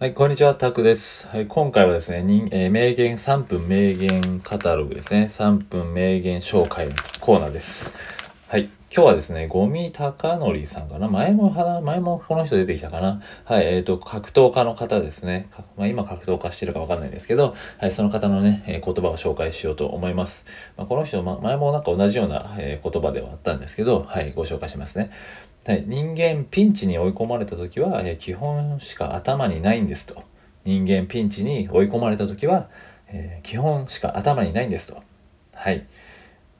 はい、こんにちは、タクです。はい、今回はですね、えー、名言3分名言カタログですね。3分名言紹介のコーナーです。はい、今日はですね、ゴミ高則さんかな？前も、前もこの人出てきたかな？はい、えっ、ー、と、格闘家の方ですね。まあ、今格闘家してるかわかんないですけど、はい、その方のね、えー、言葉を紹介しようと思います。まあ、この人、ま、前もなんか同じような、えー、言葉ではあったんですけど、はい、ご紹介しますね。はい、人間ピンチに追い込まれた時は、え基本しか頭にないんですと。人間ピンチに追い込まれた時は、え、基本しか頭にないんですと。はい。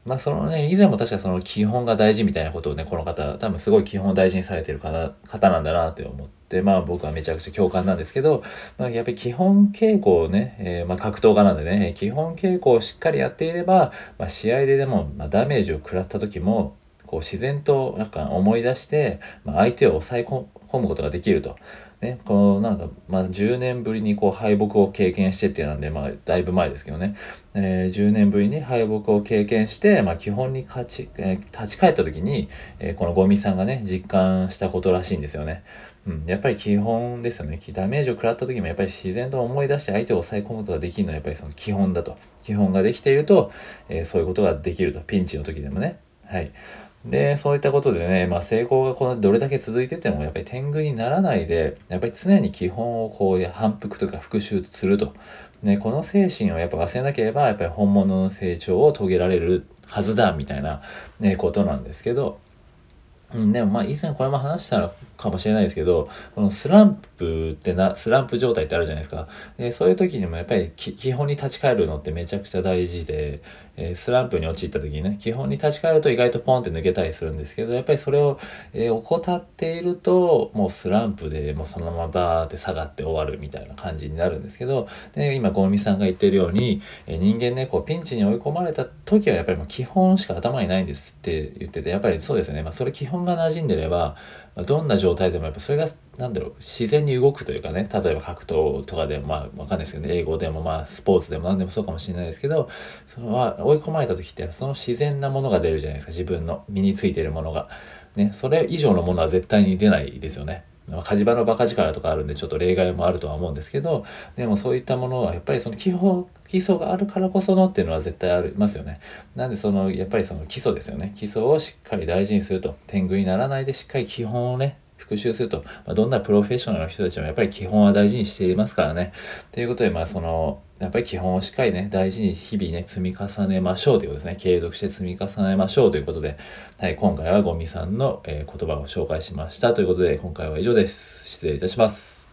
まあそのね、以前も確かその基本が大事みたいなことをね、この方、多分すごい基本を大事にされてる方方なんだなって思って、まあ僕はめちゃくちゃ共感なんですけど、まあ、やっぱり基本傾向をね、えー、まあ格闘家なんでね、基本傾向をしっかりやっていれば、まあ、試合ででも、まあ、ダメージを食らった時も、こう自然となんか思い出して、まあ、相手を抑え込むことができると。ね、このなんか、まあ、10年ぶりにこう敗北を経験してっていうなんで、まあ、だいぶ前ですけどね、えー、10年ぶりに敗北を経験して、まあ、基本に勝ち、えー、立ち返った時に、えー、このゴミさんがね、実感したことらしいんですよね。うん、やっぱり基本ですよね。ダメージを食らった時もやっぱり自然と思い出して相手を抑え込むことができるのはやっぱりその基本だと。基本ができていると、えー、そういうことができると。ピンチの時でもね。はい。で、そういったことでね、まあ、成功がこのどれだけ続いてても、やっぱり天狗にならないで、やっぱり常に基本をこう反復とか復習すると。ね、この精神をやっぱ忘れなければ、やっぱり本物の成長を遂げられるはずだ、みたいな、ね、ことなんですけど、うん、でもまあ以前これも話したかもしれないですけど、このスランプってな、スランプ状態ってあるじゃないですか。でそういう時にもやっぱり基本に立ち返るのってめちゃくちゃ大事で、えー、スランプに陥った時にね、基本に立ち返ると意外とポンって抜けたりするんですけど、やっぱりそれを、えー、怠っていると、もうスランプでもうそのままバーって下がって終わるみたいな感じになるんですけど、で今ゴミさんが言ってるように、えー、人間ね、こうピンチに追い込まれた時はやっぱりもう基本しか頭にないんですって言ってて、やっぱりそうですよね。まあそれ基本が馴染んでれば、どんな状状態でもやっぱそれがなんだろう自然に動くというかね例えば格闘とかでもまあわかんないですけどね英語でもまあスポーツでも何でもそうかもしれないですけどその追い込まれた時ってその自然なものが出るじゃないですか自分の身についてるものが。ね、それ以上のものは絶対に出ないですよね。火事場のバカ力とかあるんでちょっと例外もあるとは思うんですけどでもそういったものはやっぱりその基本基礎があるからこそのっていうのは絶対ありますよねなんでそのやっぱりその基礎ですよね基礎をしっかり大事にすると天狗にならないでしっかり基本をね復習すると、まあ、どんなプロフェッショナルの人たちもやっぱり基本は大事にしていますからね。ということで、まあその、やっぱり基本をしっかりね、大事に日々ね、積み重ねましょうということですね。継続して積み重ねましょうということで、はい、今回はゴミさんの、えー、言葉を紹介しましたということで、今回は以上です。失礼いたします。